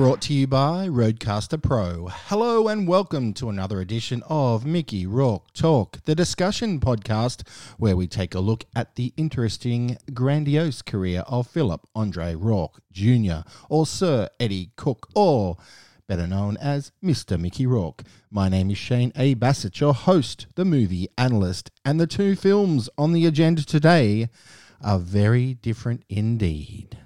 brought to you by RØDECaster Pro. Hello and welcome to another edition of Mickey Rourke Talk, the discussion podcast where we take a look at the interesting, grandiose career of Philip Andre Rourke Jr., or Sir Eddie Cook, or better known as Mr. Mickey Rourke. My name is Shane A. Bassett, your host, the movie analyst, and the two films on the agenda today are very different indeed.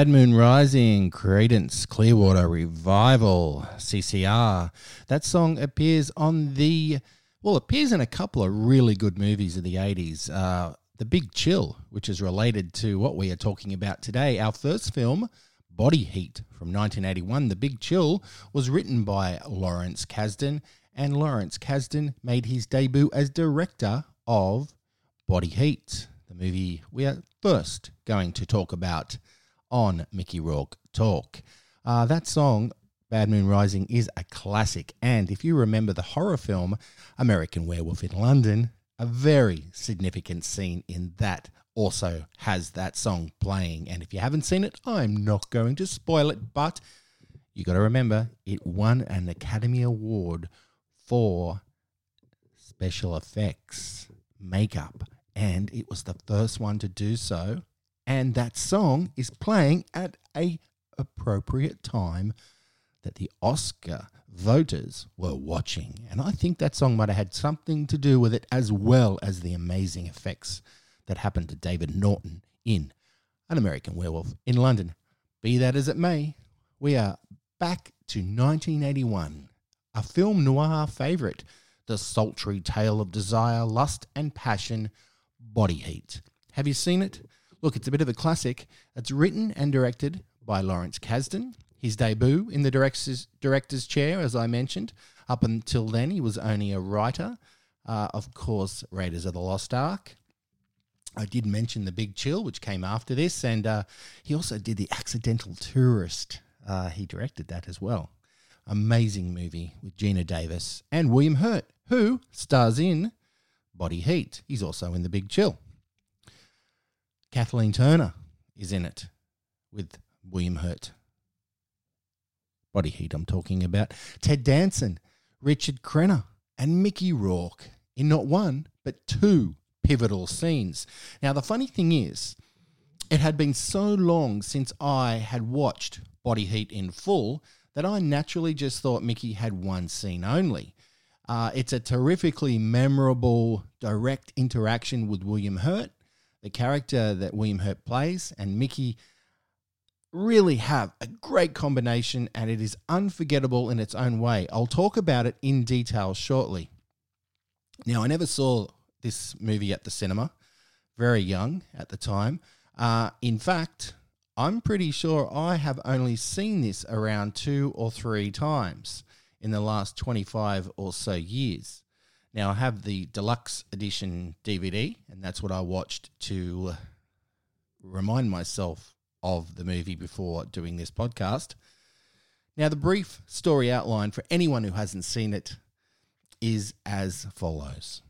Bad Moon Rising, Creedence Clearwater Revival, CCR. That song appears on the, well, appears in a couple of really good movies of the 80s. Uh, the Big Chill, which is related to what we are talking about today. Our first film, Body Heat, from 1981. The Big Chill was written by Lawrence Kasdan, and Lawrence Kasdan made his debut as director of Body Heat, the movie we are first going to talk about on Mickey Rourke Talk. Uh, that song, Bad Moon Rising, is a classic. And if you remember the horror film American Werewolf in London, a very significant scene in that also has that song playing. And if you haven't seen it, I'm not going to spoil it, but you got to remember it won an Academy Award for special effects, makeup, and it was the first one to do so. And that song is playing at a appropriate time that the Oscar voters were watching. And I think that song might have had something to do with it as well as the amazing effects that happened to David Naughton in An American Werewolf in London. Be that as it may, we are back to 1981, a film noir favourite, the sultry tale of desire, lust, and passion, Body Heat. Have you seen it? Look, it's a bit of a classic. It's written and directed by Lawrence Kasdan. His debut in the director's, director's chair, as I mentioned. Up until then, he was only a writer. Uh, of course, Raiders of the Lost Ark. I did mention The Big Chill, which came after this, and uh, he also did The Accidental Tourist. Uh, he directed that as well. Amazing movie with Geena Davis and William Hurt, who stars in Body Heat. He's also in The Big Chill. Kathleen Turner is in it with William Hurt. Body Heat, I'm talking about. Ted Danson, Richard Crenna, and Mickey Rourke in not one, but two pivotal scenes. Now, the funny thing is, it had been so long since I had watched Body Heat in full that I naturally just thought Mickey had one scene only. Uh, it's a terrifically memorable direct interaction with William Hurt, the character that William Hurt plays, and Mickey really have a great combination and it is unforgettable in its own way. I'll talk about it in detail shortly. Now, I never saw this movie at the cinema, very young at the time. Uh, in fact, I'm pretty sure I have only seen this around two or three times in the last 25 or so years. Now, I have the deluxe edition DVD, and that's what I watched to remind myself of the movie before doing this podcast. Now, the brief story outline for anyone who hasn't seen it is as follows.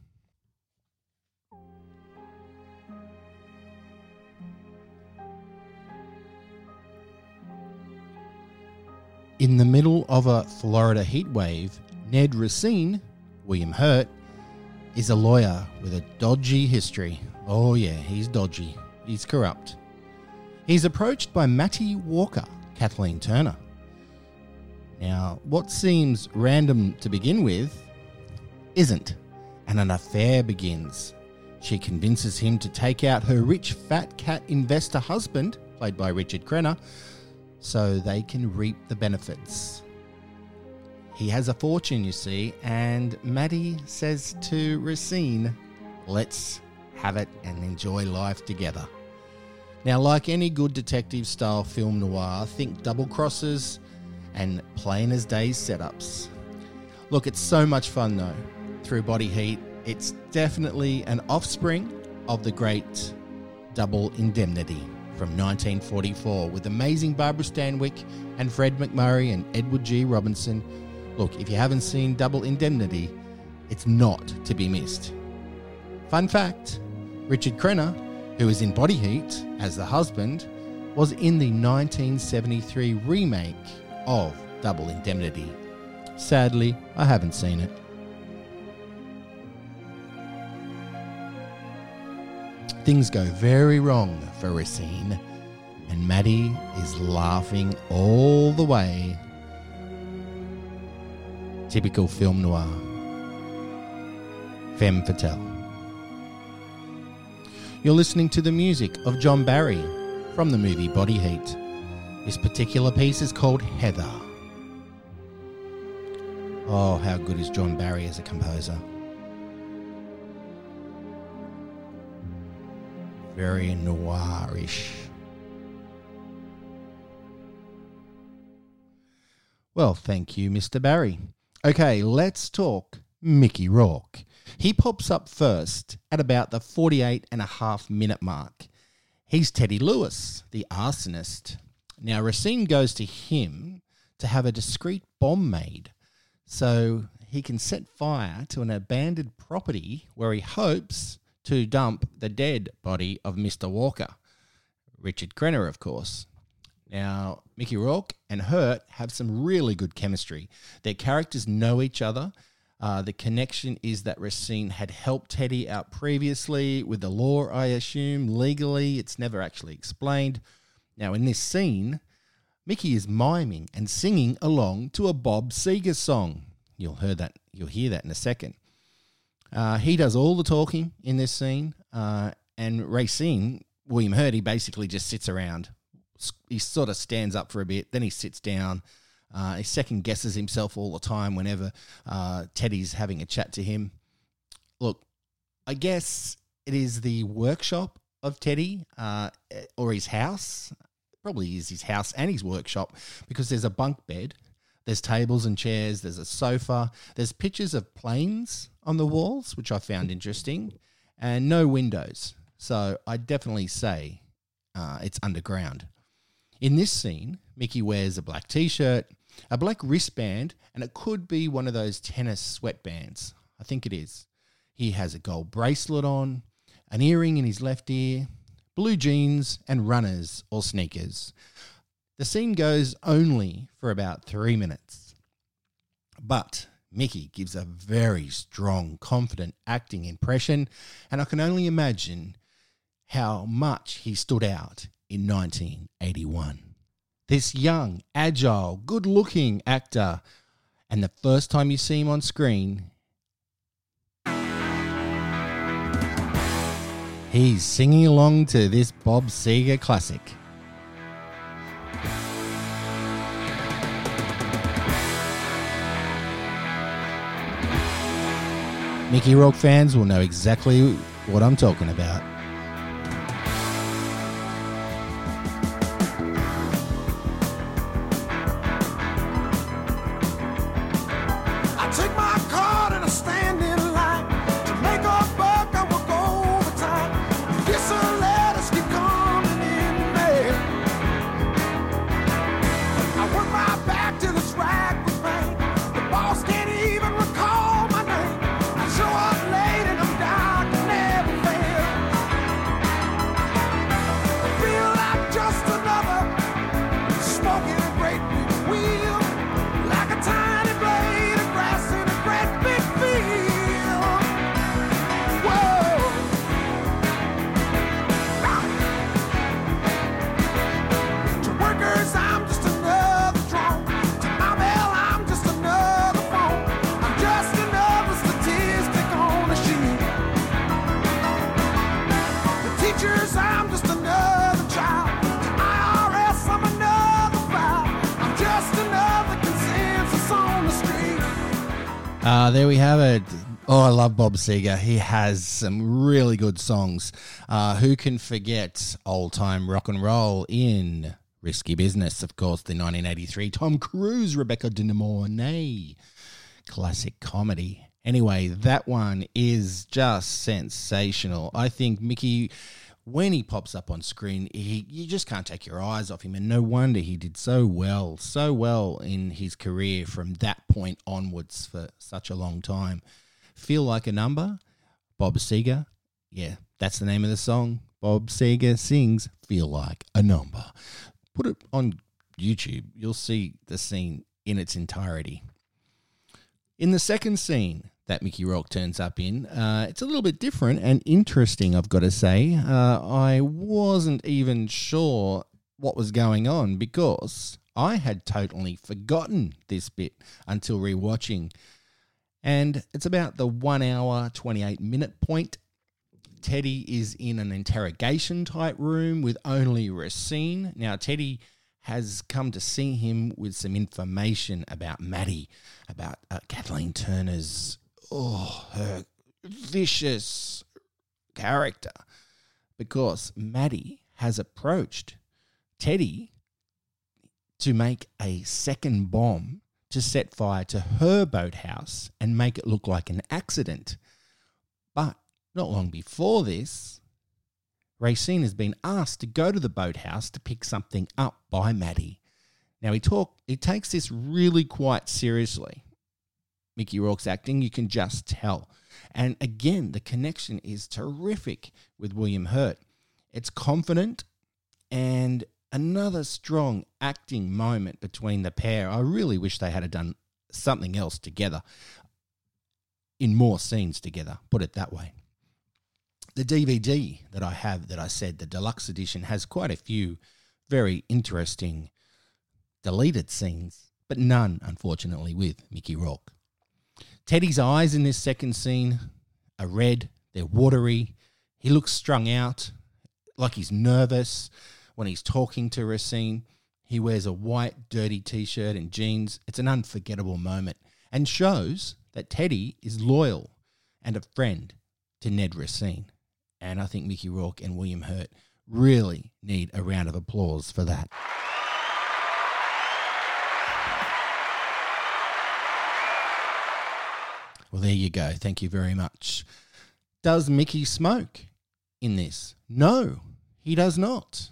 In the middle of a Florida heat wave, Ned Racine, William Hurt, is a lawyer with a dodgy history. Oh, yeah, he's dodgy. He's corrupt. He's approached by Matty Walker, Kathleen Turner. Now, what seems random to begin with isn't, and an affair begins. She convinces him to take out her rich fat cat investor husband, played by Richard Crenna, so they can reap the benefits. He has a fortune, you see, and Matty says to Racine, let's have it and enjoy life together. Now, like any good detective style film noir, think double crosses and plain as day setups. Look, it's so much fun though. Through Body Heat, it's definitely an offspring of the great Double Indemnity from 1944 with amazing Barbara Stanwyck and Fred MacMurray and Edward G. Robinson. Look, if you haven't seen Double Indemnity, it's not to be missed. Fun fact Richard Crenna, who is in Body Heat as the husband, was in the 1973 remake of Double Indemnity. Sadly, I haven't seen it. Things go very wrong for Racine, and Matty is laughing all the way. Typical film noir. Femme fatale. You're listening to the music of John Barry from the movie Body Heat. This particular piece is called Heather. Oh, how good is John Barry as a composer? Very noirish. Well, thank you, Mr. Barry. Okay, let's talk Mickey Rourke. He pops up first at about the 48 and a half minute mark. He's Teddy Lewis, the arsonist. Now, Racine goes to him to have a discreet bomb made so he can set fire to an abandoned property where he hopes to dump the dead body of Mr. Walker. Richard Crenna, of course. Now, Mickey Rourke and Hurt have some really good chemistry. Their characters know each other. Uh, the connection is that Racine had helped Teddy out previously with the law, I assume, legally. It's never actually explained. Now, in this scene, Mickey is miming and singing along to a Bob Seger song. You'll hear that. You'll hear that in a second. Uh, he does all the talking in this scene, uh, and Racine, William Hurt, he basically just sits around. He sort of stands up for a bit, then he sits down. Uh, he second guesses himself all the time whenever uh, Teddy's having a chat to him. Look, I guess it is the workshop of Teddy uh, or his house. Probably is his house and his workshop because there's a bunk bed, there's tables and chairs, there's a sofa, there's pictures of planes on the walls, which I found interesting, and no windows. So I definitely say uh, it's underground. In this scene, Mickey wears a black t shirt, a black wristband, and it could be one of those tennis sweatbands. I think it is. He has a gold bracelet on, an earring in his left ear, blue jeans, and runners or sneakers. The scene goes only for about three minutes. But Mickey gives a very strong, confident acting impression, and I can only imagine how much he stood out in 1981. This young, agile, good looking actor, and the first time you see him on screen, he's singing along to this Bob Seger classic. Mickey Rourke fans will know exactly what I'm talking about. Love Bob Seger. He has some really good songs. Uh, who can forget old time rock and roll in Risky Business? Of course, the 1983 Tom Cruise, Rebecca De Mornay classic comedy. Anyway, that one is just sensational. I think Mickey, when he pops up on screen, he you just can't take your eyes off him, and no wonder he did so well, so well in his career from that point onwards for such a long time. Feel like a number, Bob Seger. Yeah, that's the name of the song. Bob Seger sings "Feel Like a Number." Put it on YouTube. You'll see the scene in its entirety. In the second scene that Mickey Rourke turns up in, uh, it's a little bit different and interesting, I've got to say. Uh, I wasn't even sure what was going on because I had totally forgotten this bit until rewatching. And it's about the one hour, 28 minute point. Teddy is in an interrogation type room with only Racine. Now, Teddy has come to see him with some information about Matty, about uh, Kathleen Turner's, oh, her vicious character. Because Matty has approached Teddy to make a second bomb to set fire to her boathouse and make it look like an accident. But not long before this, Racine has been asked to go to the boathouse to pick something up by Matty. Now he talk he takes this really quite seriously. Mickey Rourke's acting, you can just tell. And again, the connection is terrific with William Hurt. It's confident and another strong acting moment between the pair. I really wish they had done something else together in more scenes together, put it that way. The DVD that I have that I said, the deluxe edition, has quite a few very interesting deleted scenes, but none, unfortunately, with Mickey Rourke. Teddy's eyes in this second scene are red, they're watery. He looks strung out, like he's nervous when he's talking to Racine. He wears a white, dirty t shirt and jeans. It's an unforgettable moment and shows that Teddy is loyal and a friend to Ned Racine. And I think Mickey Rourke and William Hurt really need a round of applause for that. Well, there you go. Thank you very much. Does Mickey smoke in this? No, he does not.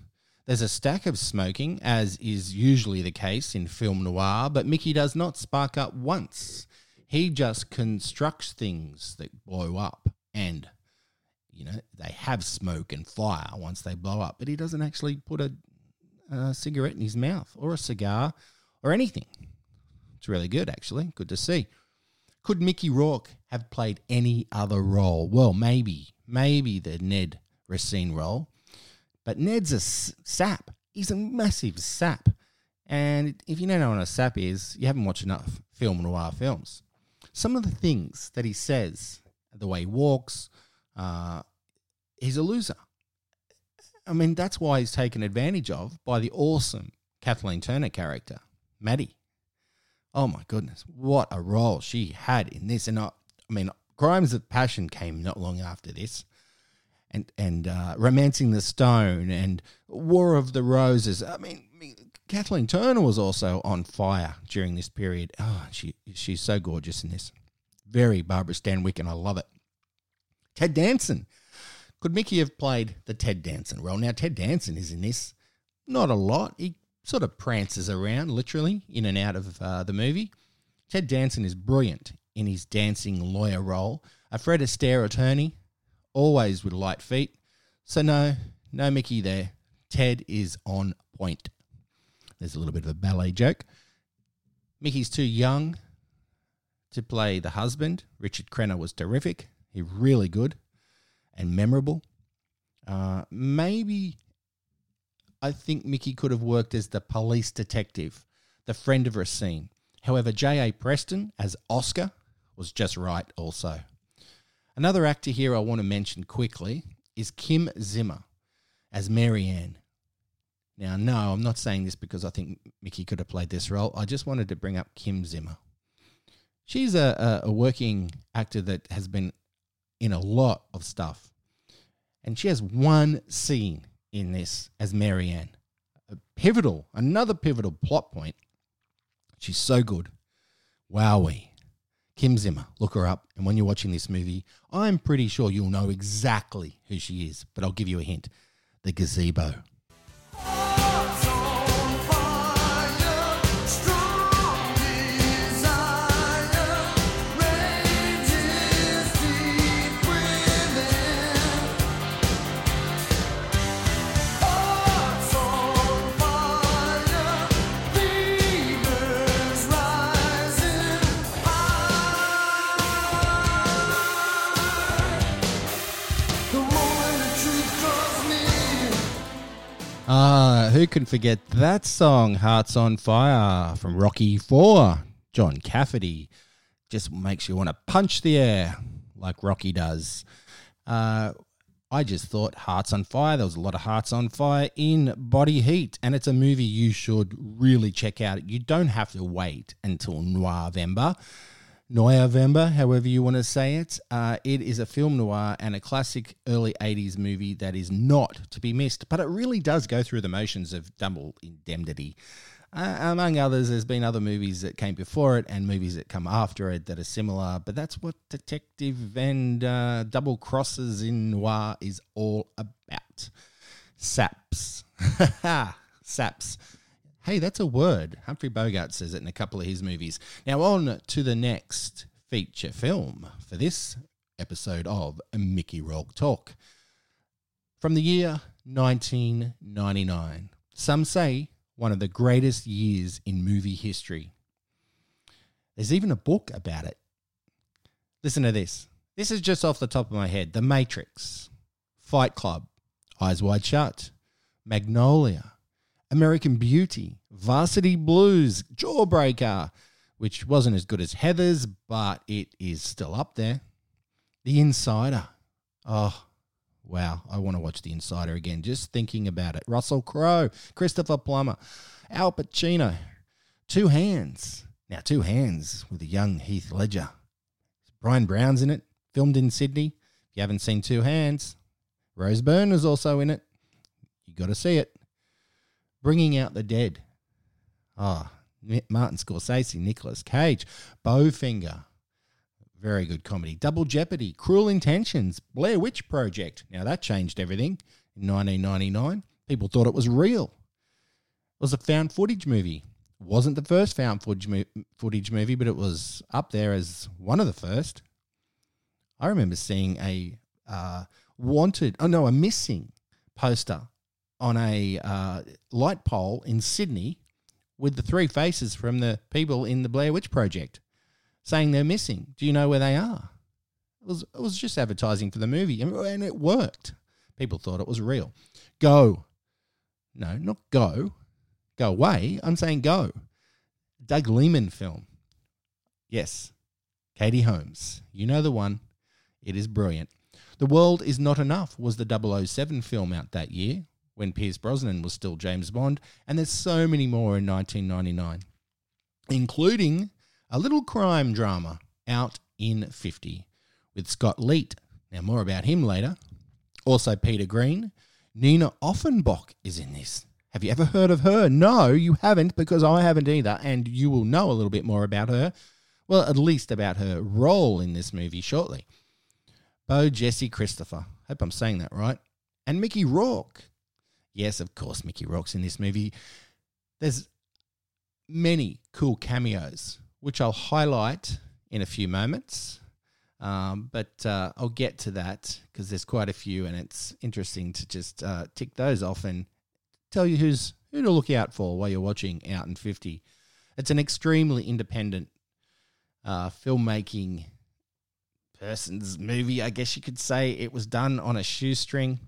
There's a stack of smoking, as is usually the case in film noir, but Mickey does not spark up once. He just constructs things that blow up and, you know, they have smoke and fire once they blow up, but he doesn't actually put a, a cigarette in his mouth or a cigar or anything. It's really good, actually. Good to see. Could Mickey Rourke have played any other role? Well, maybe, maybe the Ned Racine role. But Ned's a sap. He's a massive sap. And if you don't know what a sap is, you haven't watched enough film noir films. Some of the things that he says, the way he walks, uh, he's a loser. I mean, that's why he's taken advantage of by the awesome Kathleen Turner character, Matty. Oh my goodness, what a role she had in this! And I, I mean, Crimes of Passion came not long after this, and and uh, Romancing the Stone and War of the Roses. I mean, Kathleen Turner was also on fire during this period. Oh, she she's so gorgeous in this, very Barbara Stanwyck, and I love it. Ted Danson. Could Mickey have played the Ted Danson role? Now, Ted Danson is in this. Not a lot. He sort of prances around, literally, in and out of uh, the movie. Ted Danson is brilliant in his dancing lawyer role. A Fred Astaire attorney, always with light feet. So, no, no Mickey there. Ted is on point. There's a little bit of a ballet joke. Mickey's too young to play the husband. Richard Crenna was terrific. He really good and memorable. Uh, maybe I think Mickey could have worked as the police detective, the friend of Racine. However, J.A. Preston as Oscar was just right also. Another actor here I want to mention quickly is Kim Zimmer as Marianne. Now, no, I'm not saying this because I think Mickey could have played this role. I just wanted to bring up Kim Zimmer. She's a, a, a working actor that has been in a lot of stuff. And she has one scene in this as Marianne. A pivotal, another pivotal plot point. She's so good. Wowee. Kim Zimmer, look her up. And when you're watching this movie, I'm pretty sure you'll know exactly who she is, but I'll give you a hint the gazebo. Ah, who can forget that song, Hearts on Fire, from Rocky 4? John Cafferty. Just makes you want to punch the air like Rocky does. Uh, I just thought Hearts on Fire. There was a lot of Hearts on Fire in Body Heat, and it's a movie you should really check out. You don't have to wait until November. November, however you want to say it. Uh, it is a film noir and a classic early 80s movie that is not to be missed, but it really does go through the motions of double indemnity. Uh, among others, there's been other movies that came before it and movies that come after it that are similar, but that's what detective and uh, double crosses in noir is all about. Saps. Saps. Hey, that's a word. Humphrey Bogart says it in a couple of his movies. Now, on to the next feature film for this episode of Mickey Rourke Talk. From the year 1999. Some say one of the greatest years in movie history. There's even a book about it. Listen to this. This is just off the top of my head The Matrix, Fight Club, Eyes Wide Shut, Magnolia, American Beauty, Varsity Blues, Jawbreaker, which wasn't as good as Heathers, but it is still up there. The Insider. Oh, wow. I want to watch The Insider again, just thinking about it. Russell Crowe, Christopher Plummer, Al Pacino, Two Hands. Now, Two Hands with a young Heath Ledger. Bryan Brown's in it, filmed in Sydney. If you haven't seen Two Hands, Rose Byrne is also in it. You got to see it. Bringing Out the Dead. Ah, oh, Martin Scorsese, Nicolas Cage, Bowfinger. Very good comedy. Double Jeopardy, Cruel Intentions, Blair Witch Project. Now that changed everything in 1999. People thought it was real. It was a found footage movie. It wasn't the first found footage, mo- footage movie, but it was up there as one of the first. I remember seeing a uh, wanted, oh no, a missing poster on a uh, light pole in Sydney with the three faces from the people in the Blair Witch Project saying they're missing. Do you know where they are? It was it was just advertising for the movie and, it worked. People thought it was real. Go. No, not go. Go away. I'm saying go. Doug Liman film. Yes. Katie Holmes. You know the one. It is brilliant. The World Is Not Enough was the 007 film out that year when Pierce Brosnan was still James Bond, and there's so many more in 1999, including a little crime drama out in 50 with Scott Leet. Now, more about him later. Also, Peter Greene. Nina Offenbach is in this. Have you ever heard of her? No, you haven't, because I haven't either, and you will know a little bit more about her. Well, at least about her role in this movie shortly. Bo Jesse Christopher. Hope I'm saying that right. And Mickey Rourke. Yes, of course, Mickey Rourke's in this movie. There's many cool cameos, which I'll highlight in a few moments. Um, but uh, I'll get to that because there's quite a few, and it's interesting to just uh, tick those off and tell you who's who to look out for while you're watching Out in 50. It's an extremely independent uh, filmmaking person's movie, I guess you could say. It was done on a shoestring,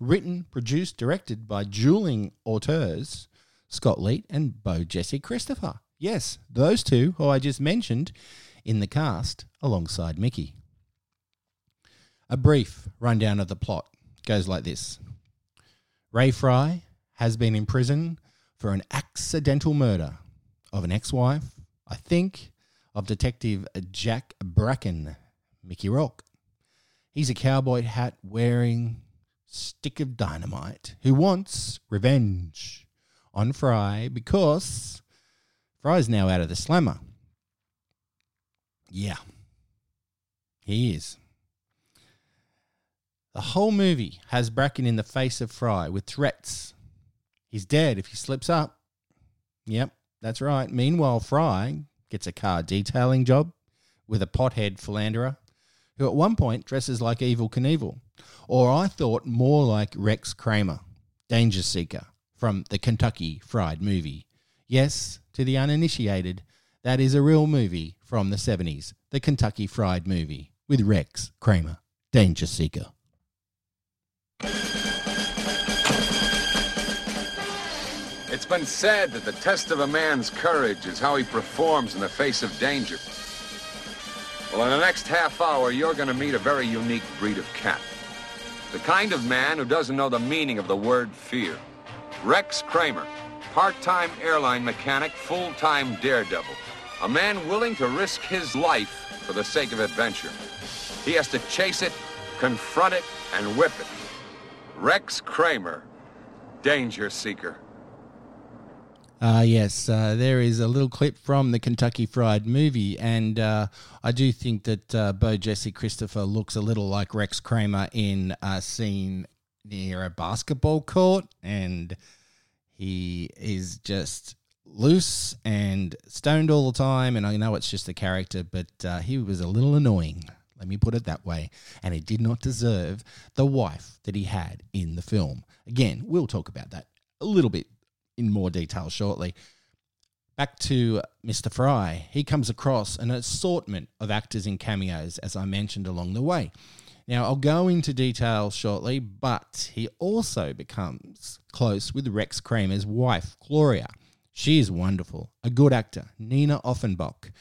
written, produced, directed by dueling auteurs Scott Leet and Bo Jesse Christopher. Yes, those two who I just mentioned in the cast alongside Mickey. A brief rundown of the plot goes like this Ray Fry has been in prison for an accidental murder of an ex wife, I think, of Detective Jack Bracken, Mickey Rourke. He's a cowboy hat wearing stick of dynamite who wants revenge on Fry because Fry's now out of the slammer. Yeah, he is. The whole movie has Bracken in the face of Fry with threats. He's dead if he slips up. Yep, that's right. Meanwhile, Fry gets a car detailing job with a pothead philanderer who at one point dresses like Evel Knievel. Or I thought more like Rex Kramer, Danger Seeker, from the Kentucky Fried Movie. Yes, to the uninitiated, that is a real movie from the 70s, the Kentucky Fried Movie, with Rex Kramer, Danger Seeker. It's been said that the test of a man's courage is how he performs in the face of danger. Well, in the next half hour, you're going to meet a very unique breed of cat. The kind of man who doesn't know the meaning of the word fear. Rex Kramer, part-time airline mechanic, full-time daredevil. A man willing to risk his life for the sake of adventure. He has to chase it, confront it, and whip it. Rex Kramer, Danger Seeker. Uh, yes, uh, there is a little clip from the Kentucky Fried movie, and uh, I do think that uh, Bo Jesse Christopher looks a little like Rex Kramer in a scene near a basketball court, and he is just loose and stoned all the time. And I know it's just a character, but uh, he was a little annoying. Let me put it that way. And he did not deserve the wife that he had in the film. Again, we'll talk about that a little bit in more detail shortly. Back to Mr. Fry. He comes across an assortment of actors in cameos, as I mentioned along the way. Now, I'll go into detail shortly, but he also becomes close with Rex Kramer's wife, Gloria. She is wonderful, a good actor, Nina Offenbach.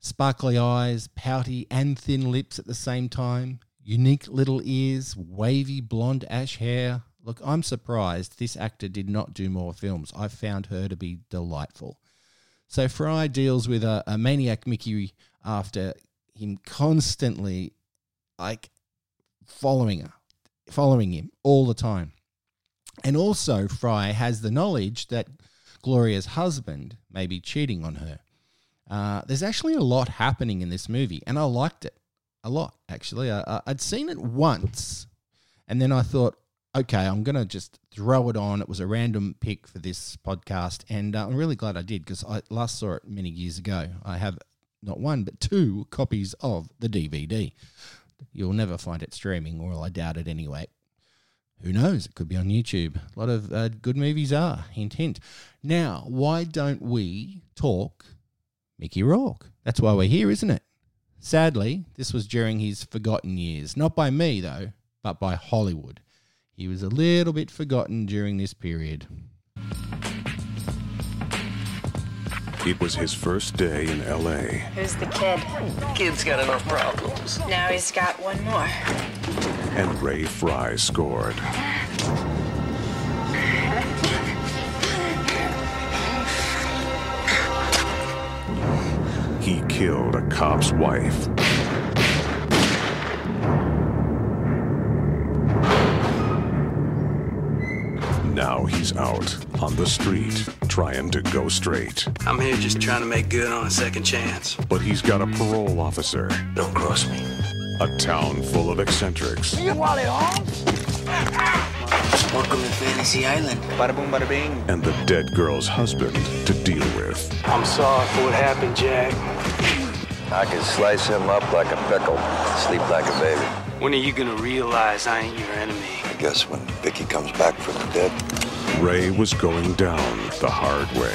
Sparkly eyes, pouty and thin lips at the same time, unique little ears, wavy blonde ash hair. Look, I'm surprised this actor did not do more films. I found her to be delightful. So Fry deals with a, a maniac Mickey after him constantly like following her, following him all the time. And also Fry has the knowledge that Gloria's husband may be cheating on her. Uh, there's actually a lot happening in this movie, and I liked it a lot. Actually, I, I'd seen it once, and then I thought, okay, I'm gonna just throw it on. It was a random pick for this podcast, and uh, I'm really glad I did because I last saw it many years ago. I have not one but two copies of the DVD. You'll never find it streaming, or I doubt it anyway. Who knows? It could be on YouTube. A lot of uh, good movies are. Hint, hint. Now, why don't we talk Mickey Rourke? That's why we're here, isn't it? Sadly, this was during his forgotten years. Not by me, though, but by Hollywood. He was a little bit forgotten during this period. It was his first day in LA. Who's the kid? Kid's got enough problems. Now he's got one more. and Ray Fry scored. He killed a cop's wife. Now he's out on the street trying to go straight. I'm here just trying to make good on a second chance. But he's got a parole officer, Don't cross me. a town full of eccentrics, Welcome to Fantasy Island. Bada boom, bada bing. and the dead girl's husband to deal with. I'm sorry for what happened, Jack. I can slice him up like a pickle, sleep like a baby. When are you gonna realize I ain't your enemy? I guess when Vicky comes back from the dead. Ray was going down the hard way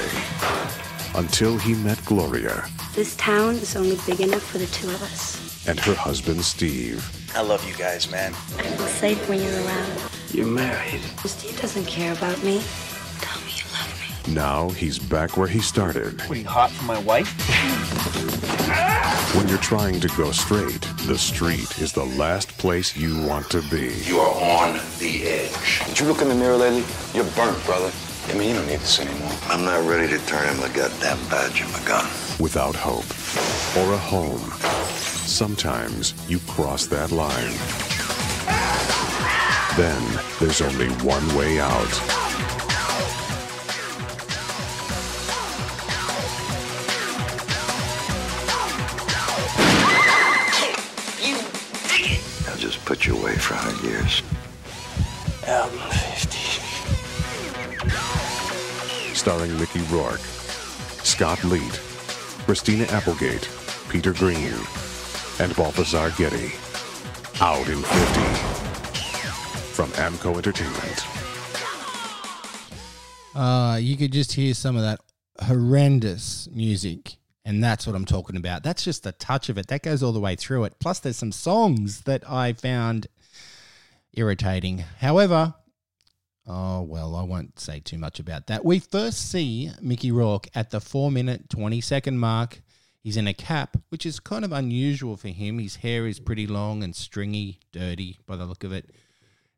until he met Gloria This town is only big enough for the two of us. and her husband Steve. I love you guys, man. I feel safe when you're around. You're married. Steve doesn't care about me. Now he's back where he started. What are you hot for my wife? When you're trying to go straight, the street is the last place you want to be. You are on the edge. Did you look in the mirror lately? You're burnt, brother. I mean, you don't need this anymore. I'm not ready to turn in my goddamn badge and my gun. Without hope or a home. Sometimes you cross that line. Then there's only one way out. Put you away for a hundred years. Album 50. starring Mickey Rourke, Scott Leet, Christina Applegate, Peter Greene, and Balthazar Getty. Out in 50. From Amco Entertainment. Uh, you could just hear some of that horrendous music, and that's what I'm talking about. That's just a touch of it. That goes all the way through it. Plus, there's some songs that I found irritating. However, oh well, I won't say too much about that. We first see Mickey Rourke at the four minute, 20 second mark. He's in a cap, which is kind of unusual for him. His hair is pretty long and stringy, dirty by the look of it.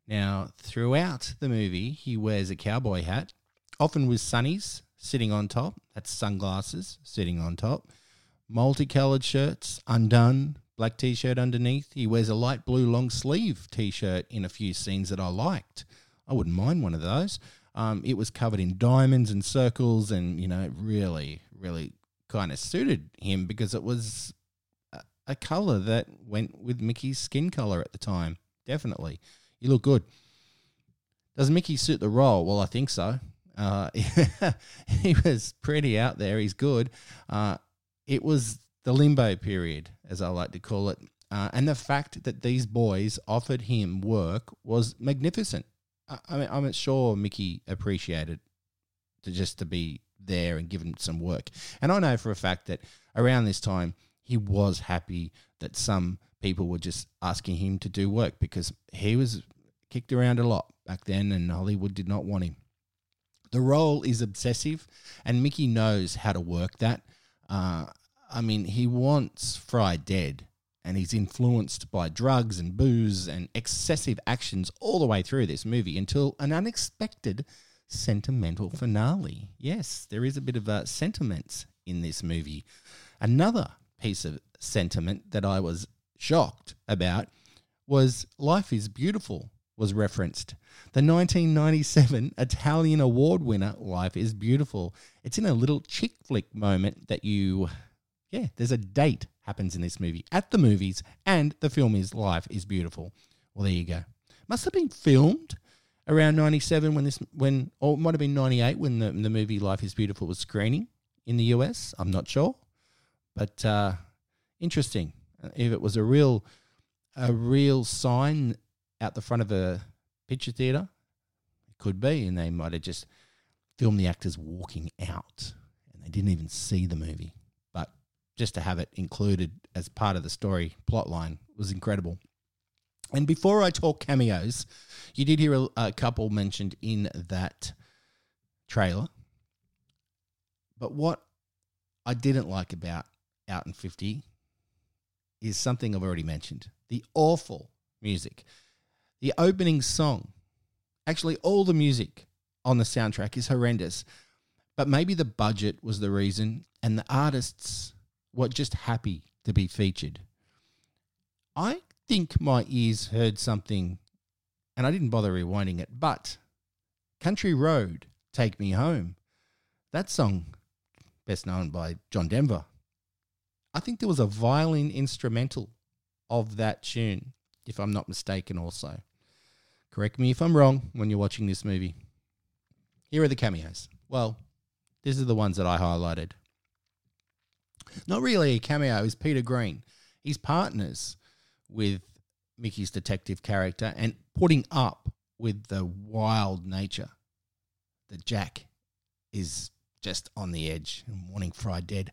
Now, throughout the movie, he wears a cowboy hat, often with sunnies sitting on top. That's sunglasses sitting on top. Multicolored shirts, undone, black t shirt underneath. He wears a light blue long sleeve t shirt in a few scenes that I liked. I wouldn't mind one of those. Um, it was covered in diamonds and circles, and you know, really, really kind of suited him because it was a, a color that went with Mickey's skin color at the time. Definitely, you look good. Does Mickey suit the role? Well, I think so. Uh, he was pretty out there. He's good. Uh, it was the limbo period, as I like to call it. Uh, and the fact that these boys offered him work was magnificent. I, I mean, I'm sure Mickey appreciated to just to be there and give him some work. And I know for a fact that around this time, he was happy that some people were just asking him to do work because he was kicked around a lot back then and Hollywood did not want him. The role is obsessive, and Mickey knows how to work that. Uh, I mean, he wants Fry dead, and he's influenced by drugs and booze and excessive actions all the way through this movie until an unexpected sentimental finale. Yes, there is a bit of uh, sentiments in this movie. Another piece of sentiment that I was shocked about was Life is Beautiful was referenced. The 1997 Italian award winner Life is Beautiful. It's in a little chick flick moment that you yeah, there's a date happens in this movie at the movies and the film is Life is Beautiful. Well, there you go. Must have been filmed around 97 when this when or it might have been 98 when the the movie Life is Beautiful was screening in the US. I'm not sure. But uh interesting. If it was a real a real sign out the front of a picture theater, it could be and they might have just filmed the actors walking out and they didn't even see the movie. But just to have it included as part of the story plotline was incredible. And before I talk cameos, you did hear a, a couple mentioned in that trailer. But what I didn't like about Out in 50 is something I've already mentioned the awful music. The opening song, actually, all the music on the soundtrack is horrendous. But maybe the budget was the reason, and the artists were just happy to be featured. I think my ears heard something, and I didn't bother rewinding it, but Country Road, Take Me Home, that song, best known by John Denver. I think there was a violin instrumental of that tune, if I'm not mistaken, also. Correct me if I'm wrong when you're watching this movie. Here are the cameos. Well, these are the ones that I highlighted. Not really a cameo, is Peter Greene. He's partners with Mickey's detective character and putting up with the wild nature that Jack is just on the edge and wanting Fry dead.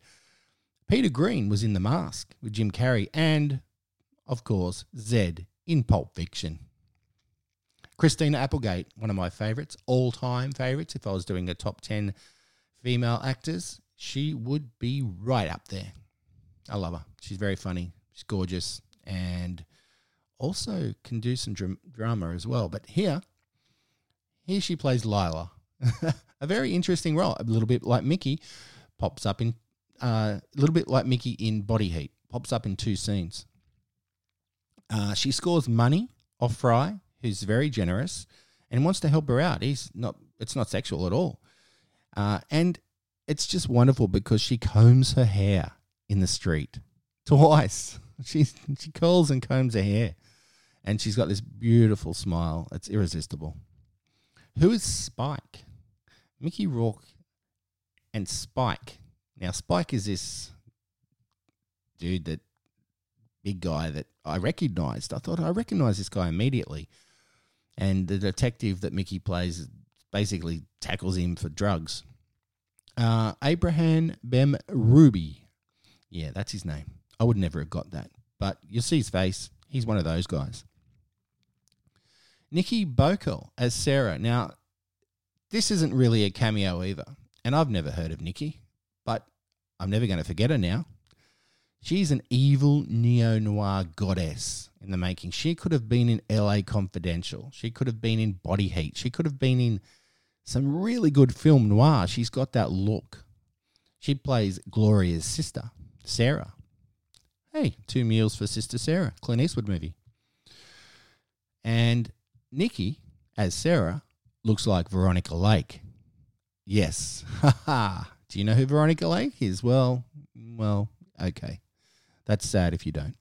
Peter Greene was in The Mask with Jim Carrey and, of course, Zed in Pulp Fiction. Christina Applegate, one of my favorites, all time favorites. If I was doing a top 10 female actors, she would be right up there. I love her. She's very funny. She's gorgeous and also can do some dram- drama as well. But here, here she plays Lila. a very interesting role. A little bit like Mickey, pops up in uh, a little bit like Mickey in Body Heat, pops up in two scenes. Uh, she scores money off Fry, who's very generous and wants to help her out. He's not. It's not sexual at all, uh, and it's just wonderful because she combs her hair in the street twice. She she curls and combs her hair, and she's got this beautiful smile. It's irresistible. Who is Spike? Mickey Rourke and Spike. Now Spike is this dude that big guy that I recognized. I thought I recognized this guy immediately. And the detective that Mickey plays basically tackles him for drugs. Uh, Abraham Bem Ruby. Yeah, that's his name. I would never have got that. But you'll see his face. He's one of those guys. Nikki Bokel as Sarah. Now, this isn't really a cameo either. And I've never heard of Nikki, but I'm never going to forget her now. She's an evil neo noir goddess in the making. She could have been in LA Confidential. She could have been in Body Heat. She could have been in some really good film noir. She's got that look. She plays Gloria's sister, Sarah. Hey, two mules for Sister Sara, Clint Eastwood movie. And Nikki, as Sarah, looks like Veronica Lake. Yes. Do you know who Veronica Lake is? Well, well, okay. That's sad if you don't.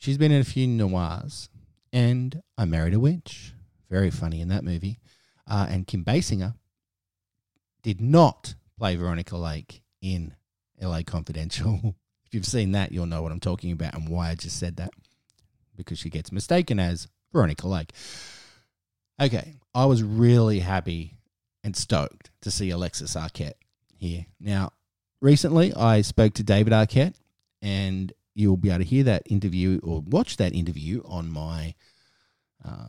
She's been in a few noirs, and I Married a Witch. Very funny in that movie. Uh, and Kim Basinger did not play Veronica Lake in LA Confidential. if you've seen that, you'll know what I'm talking about and why I just said that. Because she gets mistaken as Veronica Lake. Okay, I was really happy and stoked to see Alexis Arquette here. Now, recently I spoke to David Arquette, and you'll be able to hear that interview or watch that interview on my uh,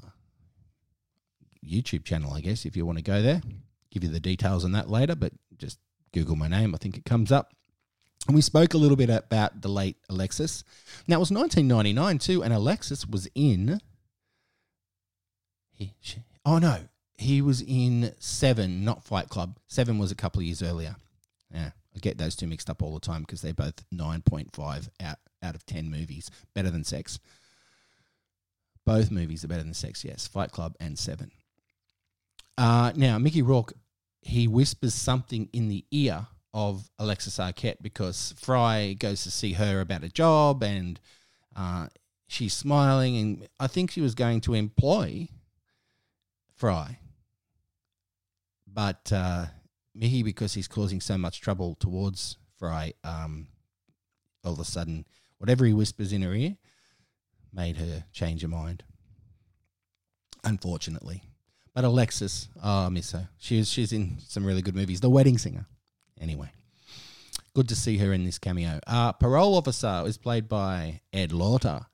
YouTube channel, I guess, if you want to go there. Give you the details on that later, but just Google my name. I think it comes up. And we spoke a little bit about the late Alexis. Now, it was 1999 too, and Alexis was in. He, she, oh no, he was in Seven, not Fight Club. Seven was a couple of years earlier. Yeah, I get those two mixed up all the time because they're both 9.5 out, out of 10 movies. Better than Sex. Both movies are better than Sex, yes. Fight Club and Seven. Uh, now, Mickey Rourke, he whispers something in the ear of Alexis Arquette because Fry goes to see her about a job and uh, she's smiling. And I think she was going to employ Fry. But uh, Mickey, because he's causing so much trouble towards Fry, um, all of a sudden, whatever he whispers in her ear made her change her mind. Unfortunately. But Alexis, oh, I miss her. She's she's in some really good movies. The Wedding Singer. Anyway, good to see her in this cameo. Uh, parole officer is played by Ed Lauter.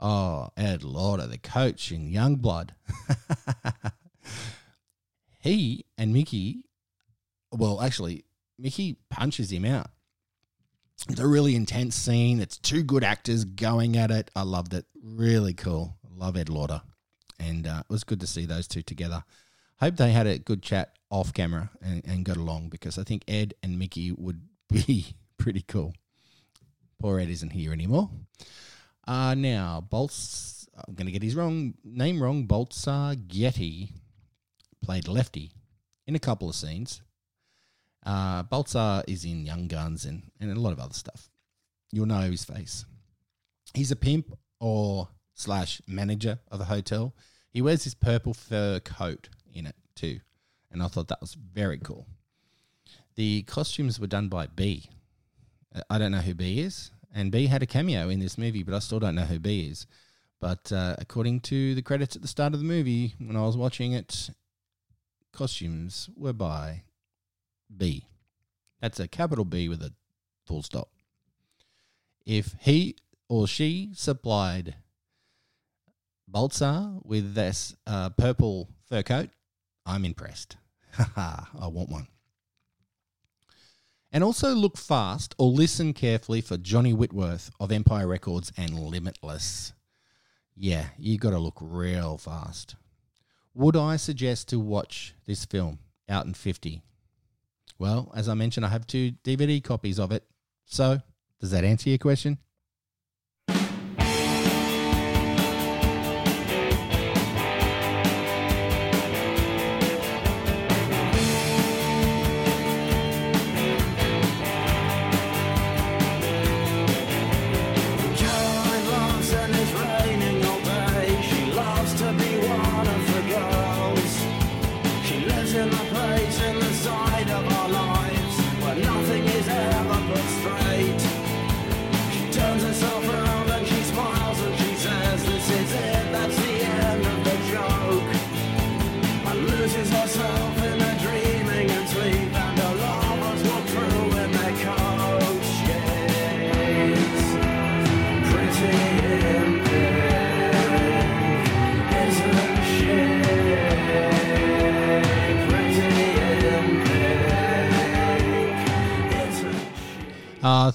Oh, Ed Lauter, the coach in Youngblood. he and Mickey, well, actually, Mickey punches him out. It's a really intense scene. It's two good actors going at it. I loved it. Really cool. Love Ed Lauter. And uh, it was good to see those two together. Hope they had a good chat off camera and, and got along because I think Ed and Mickey would be pretty cool. Poor Ed isn't here anymore. Uh, now, Bolts, I'm going to get his wrong name wrong. Baltzar Getty played Lefty in a couple of scenes. Uh, Baltzar is in Young Guns and, and a lot of other stuff. You'll know his face. He's a pimp or slash manager of a hotel. He wears this purple fur coat in it too. And I thought that was very cool. The costumes were done by B. Uh, don't know who B is. And B had a cameo in this movie, but I still don't know who B is. But uh, according to the credits at the start of the movie, when I was watching it, costumes were by B. That's a capital B with a full stop. If he or she supplied Baltzar with this uh, purple fur coat, I'm impressed. Haha, I want one. And also look fast or listen carefully for Johnny Whitworth of Empire Records and Limitless. Yeah, you got to look real fast. Would I suggest to watch this film, Out in 50? Well, as I mentioned, I have two DVD copies of it. So, does that answer your question?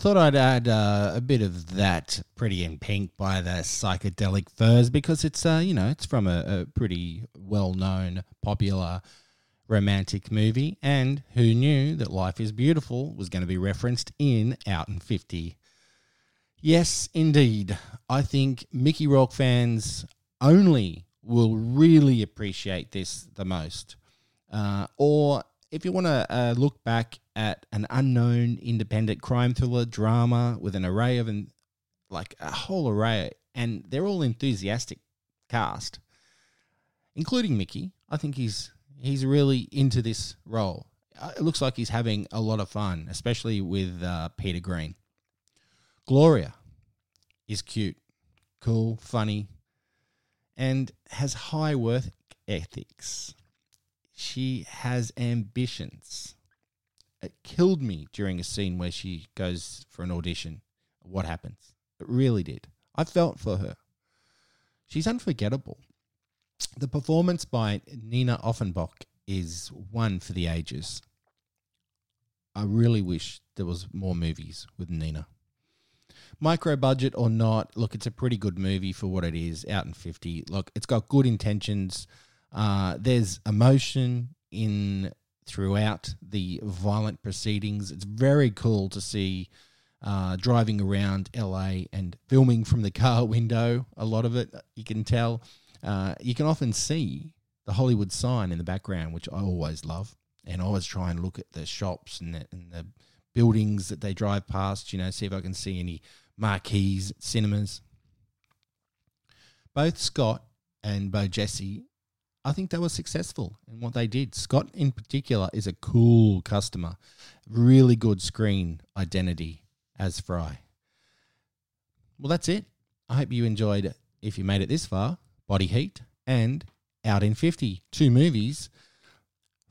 Thought I'd add uh, a bit of that Pretty in Pink by the Psychedelic Furs because it's, uh, you know, it's from a, a pretty well known, popular romantic movie. And who knew that Life is Beautiful was going to be referenced in Out in 50? Yes, indeed. I think Mickey Rourke fans only will really appreciate this the most. Uh, or if you want to uh, look back at an unknown independent crime thriller drama with an array of, like a whole array, and they're all enthusiastic cast, including Mickey. I think he's he's really into this role. Uh, It looks like he's having a lot of fun, especially with uh, Peter Greene. Gloria is cute, cool, funny, and has high worth ethics. She has ambitions. It killed me during a scene where she goes for an audition. What happens? It really did. I felt for her. She's unforgettable. The performance by Nina Offenbach is one for the ages. I really wish there was more movies with Nina. Micro budget or not, look, it's a pretty good movie for what it is. Out in fifty, look, it's got good intentions. Uh, there's emotion in throughout the violent proceedings. It's very cool to see uh, driving around LA and filming from the car window. A lot of it, you can tell. Uh, you can often see the Hollywood sign in the background, which I always love. And I always try and look at the shops and the, and the buildings that they drive past, you know, see if I can see any marquees, cinemas. Both Scott and Bojesse, I think they were successful in what they did. Scott, in particular, is a cool customer, really good screen identity as Fry. Well, that's it. I hope you enjoyed, if you made it this far, Body Heat and Out in 50, two movies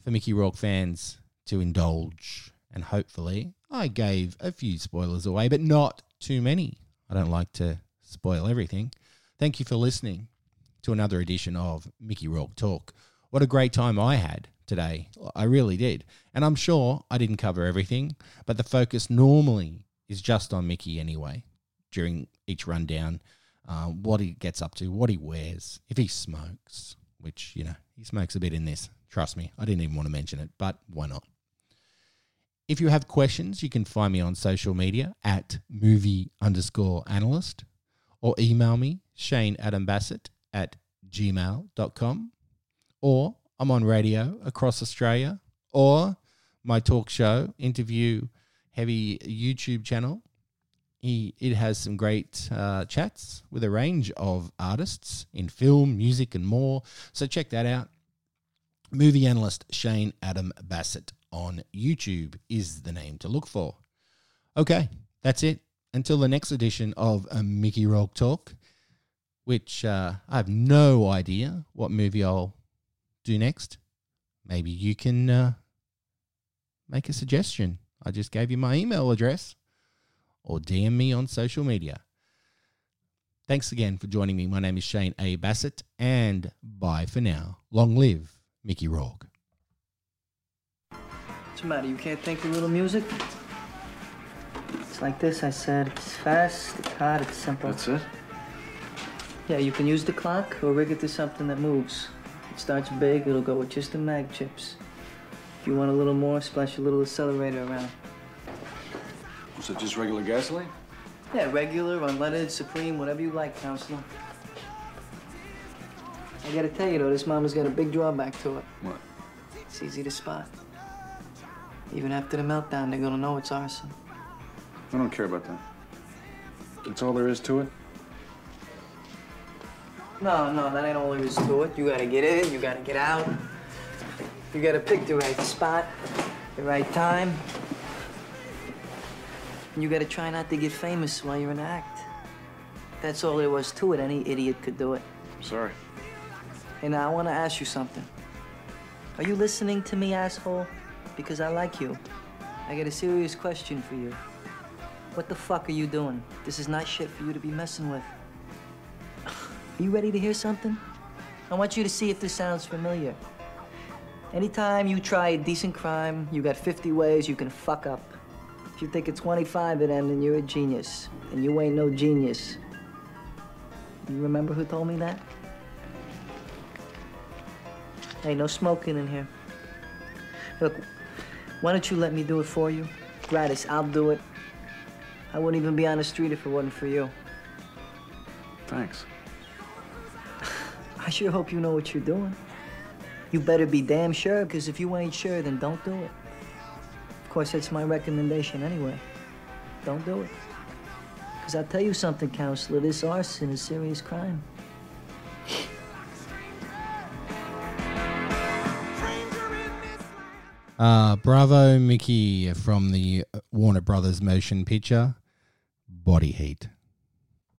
for Mickey Rourke fans to indulge. And hopefully, I gave a few spoilers away, but not too many. I don't like to spoil everything. Thank you for listening to another edition of Mickey Rourke Talk. What a great time I had today. I really did. And I'm sure I didn't cover everything, but the focus normally is just on Mickey anyway during each rundown. Uh, what he gets up to, what he wears, if he smokes, which, you know, he smokes a bit in this. Trust me, I didn't even want to mention it, but why not? If you have questions, you can find me on social media at movie underscore analyst or email me, Shane Adam Bassett at gmail.com. Or I'm on radio across Australia or my talk show, interview heavy YouTube channel. He, it has some great uh, chats with a range of artists in film, music, and more. So check that out. Movie analyst Shane Adam Bassett on YouTube is the name to look for. Okay, that's it. Until the next edition of a Mickey Rourke Talk, which uh, I have no idea what movie I'll do next. Maybe you can uh, make a suggestion. I just gave you my email address or DM me on social media. Thanks again for joining me. My name is Shane A. Bassett, and bye for now. Long live Mickey Rourke. What's the matter? You can't think of a little music? It's like this, I said. It's fast, it's hard, it's simple. That's it? Yeah, you can use the clock or rig it to something that moves. It starts big, it'll go with just the mag chips. If you want a little more, splash a little accelerator around. Was it just regular gasoline? Yeah, regular, unleaded, supreme, whatever you like, counselor. I gotta tell you though, this mama's got a big drawback to it. What? It's easy to spot. Even after the meltdown, they're gonna know it's arson. I don't care about that. That's all there is to it? No, no, that ain't all there is to it. You gotta get in, you gotta get out. You gotta pick the right spot, the right time. And you gotta try not to get famous while you're in the act. That's all there was to it. Any idiot could do it. Sorry. Hey, now I wanna ask you something. Are you listening to me, asshole? Because I like you. I got a serious question for you. What the fuck are you doing? This is not shit for you to be messing with. Are you ready to hear something? I want you to see if this sounds familiar. Anytime you try a decent crime, you got 50 ways you can fuck up. If you think it's 25 of them, then you're a genius. And you ain't no genius. You remember who told me that? Hey, no smoking in here. Look, why don't you let me do it for you? Gratis, I'll do it. I wouldn't even be on the street if it wasn't for you. Thanks. I sure hope you know what you're doing. You better be damn sure, because if you ain't sure, then don't do it. Of course, that's my recommendation anyway. Don't do it. Because I'll tell you something, counselor, this arson is serious crime. Uh, bravo, Mickey from the Warner Brothers motion picture, Body Heat.